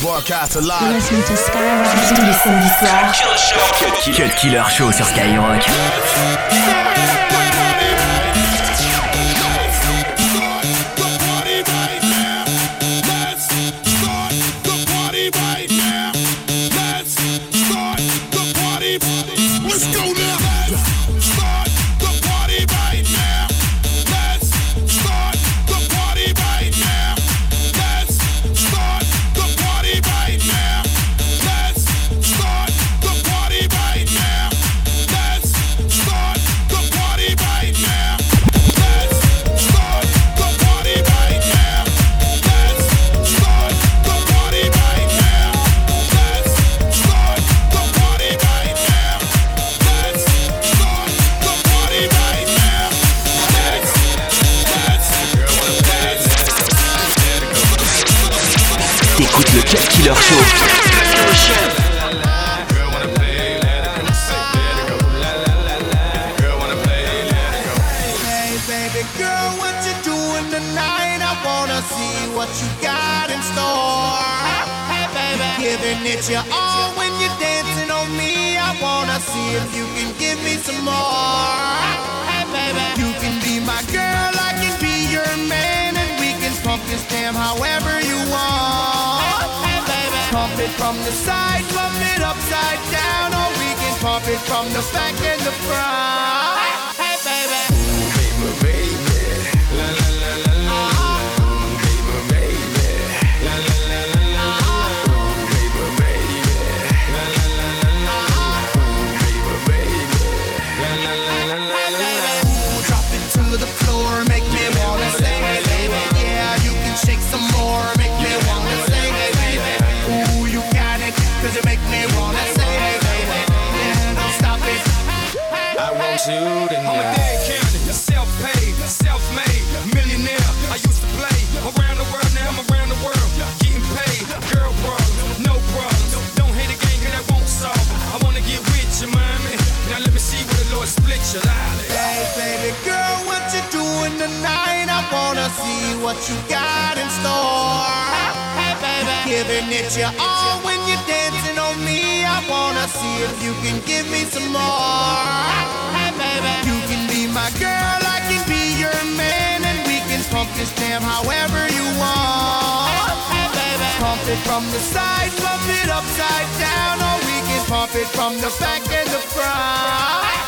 Broadcast alive. Listen to Skyrock tous les samedis soirs. Killer Show. Killer Show sur Skyrock. pump it from the side, pump it upside down, or we can pump it from the back and the front. Get you all when you're dancing on me. I wanna see if you can give me some more. Hey, baby, you can be my girl, I can be your man, and we can pump this jam however you want. Hey, baby, pump it from the side, pump it upside down, or we can pump it from the back and the front.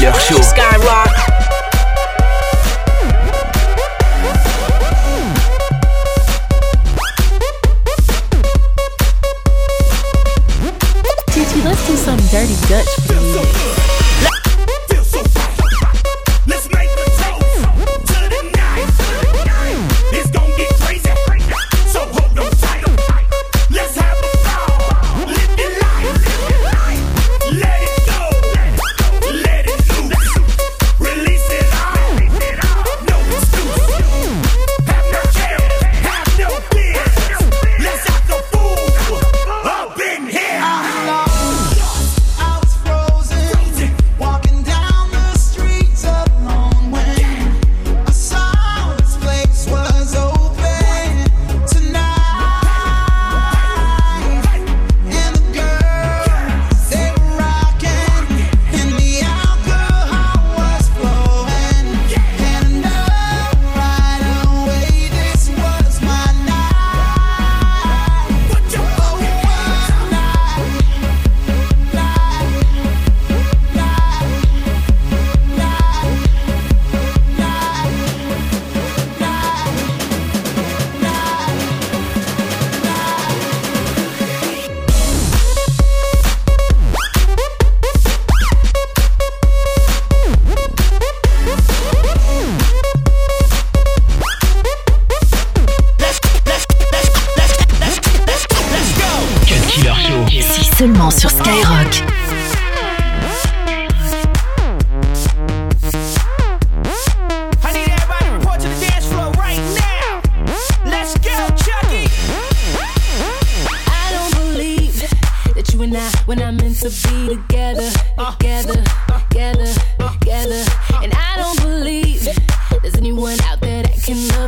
Killer Show. Skyrock.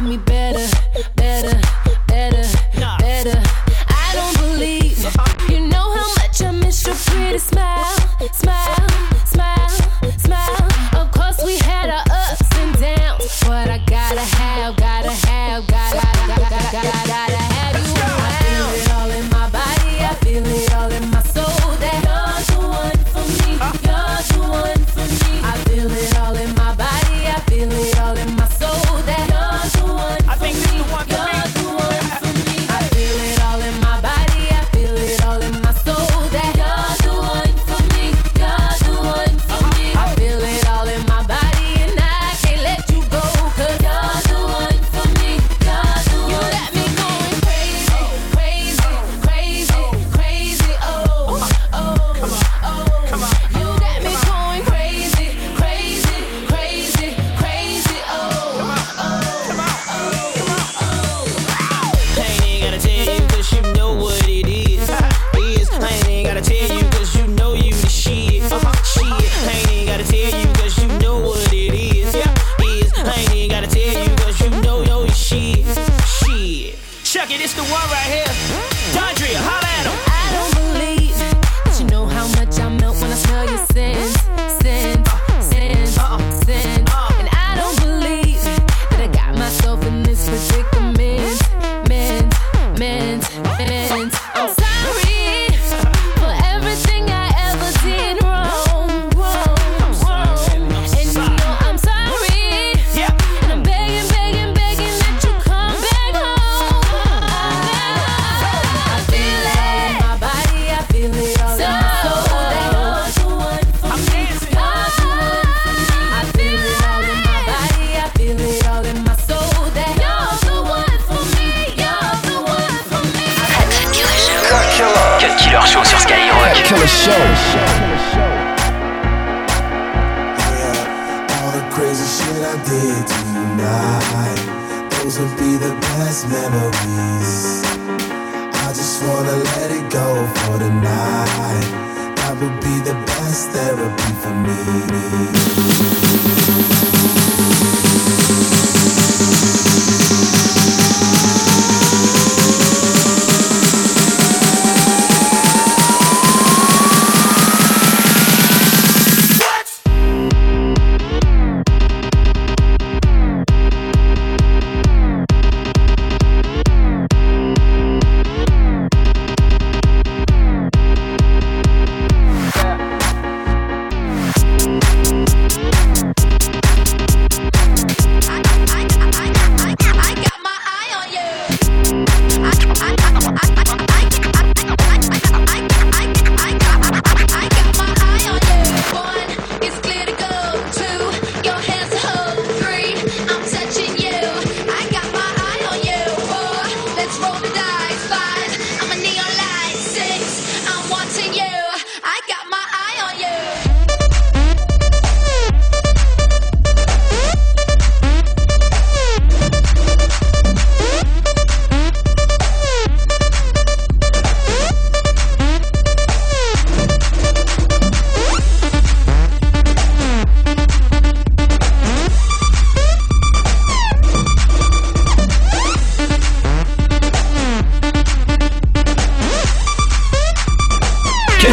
me bad. I just wanna let it go for the night. That would be the best therapy for me.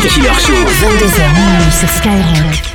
Cut Killer Show. 22h minuit sur Skyrock.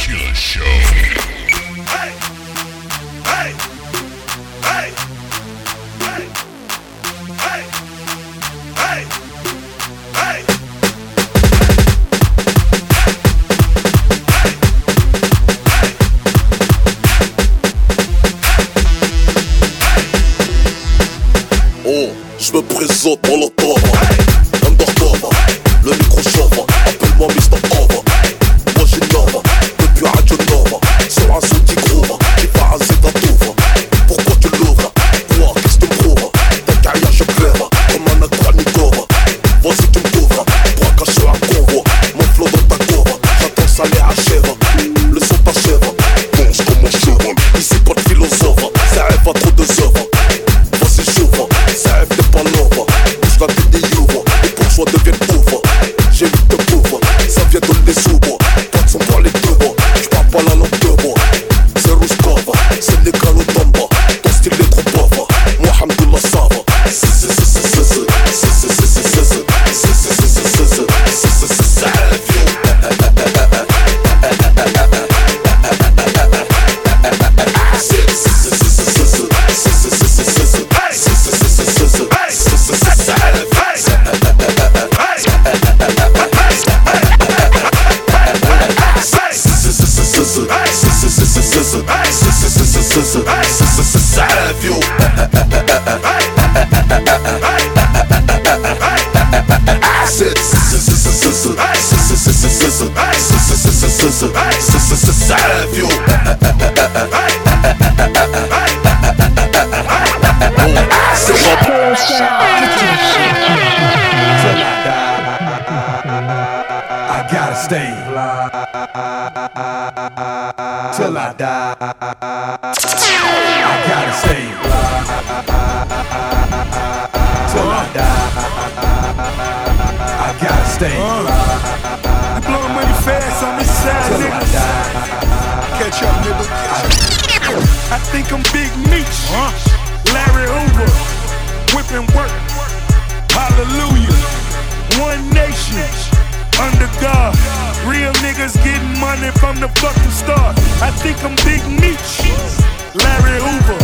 thing. Uh, money fast on this side, nigga. Catch up, nigga. I think I'm Big Meech, huh? Larry Hoover, whipping work. Hallelujah, one nation under God. Real niggas getting money from the fucking start. I think I'm Big Meech, Larry Hoover,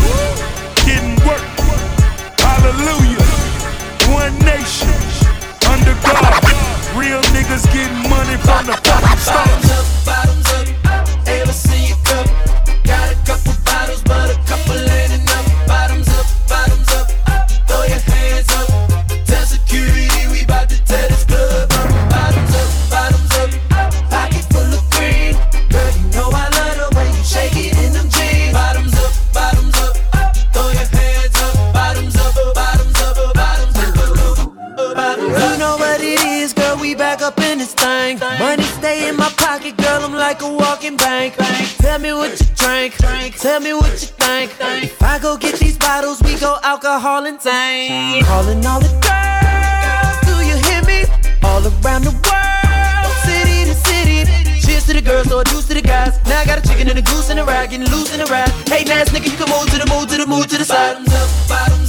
getting work. Hallelujah, one nation under God. Real niggas getting money from the fucking stars. drink. Tell me what you think. think. If I go get these bottles, we go alcohol and tank. Calling all the girls, do you hear me? All around the world, city to city. Cheers to the girls, or juice to the guys. Now I got a chicken and a goose and a rag, getting loose in a ride. Hey, nice nigga, you can move to the move to the move to the side. Bottoms up, bottoms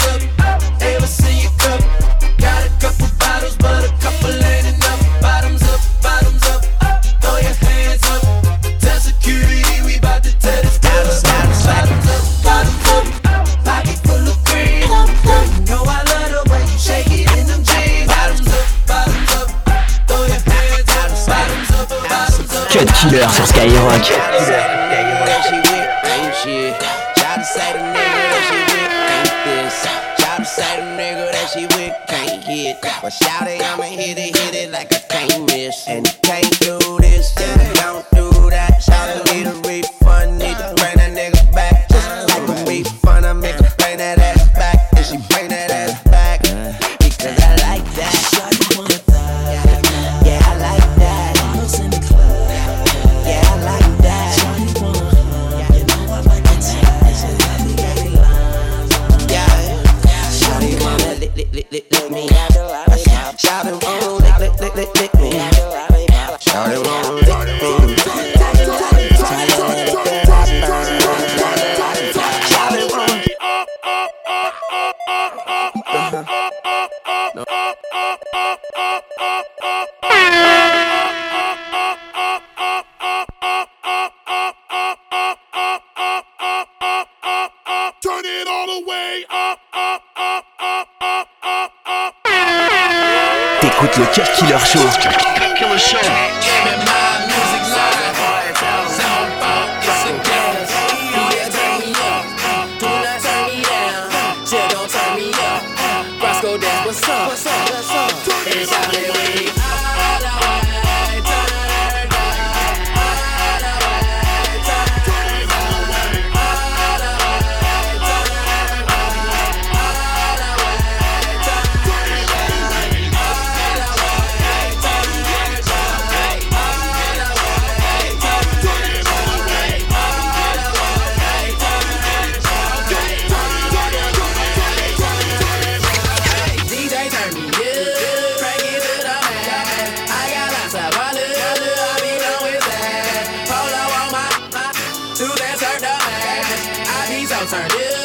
Turn it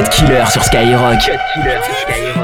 Cut Killer sur Skyrock. Cut Killer sur Skyrock.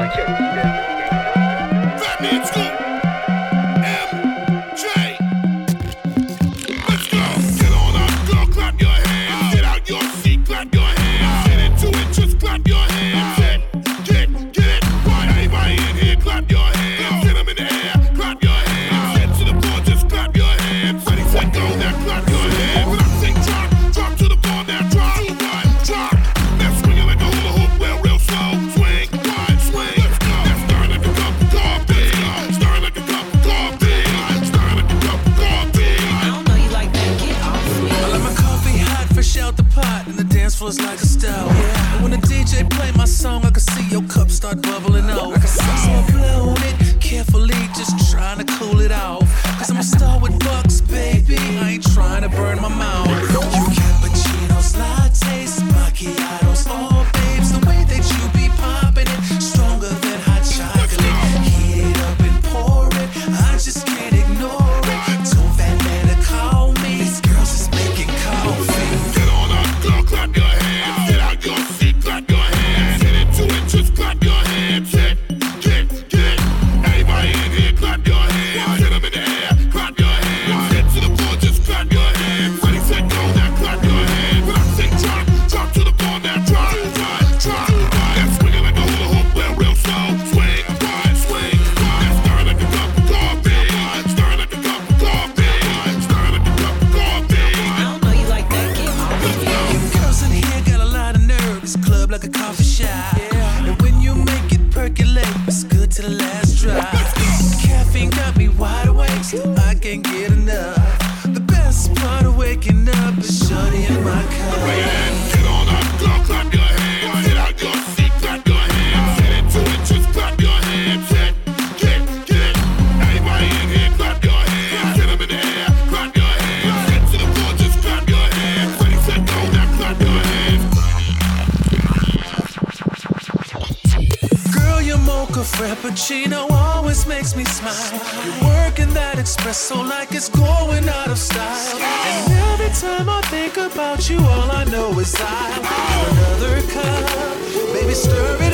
Frappuccino always makes me smile. You're working that espresso like it's going out of style. And every time I think about you, all I know is I want another cup. Baby, stir it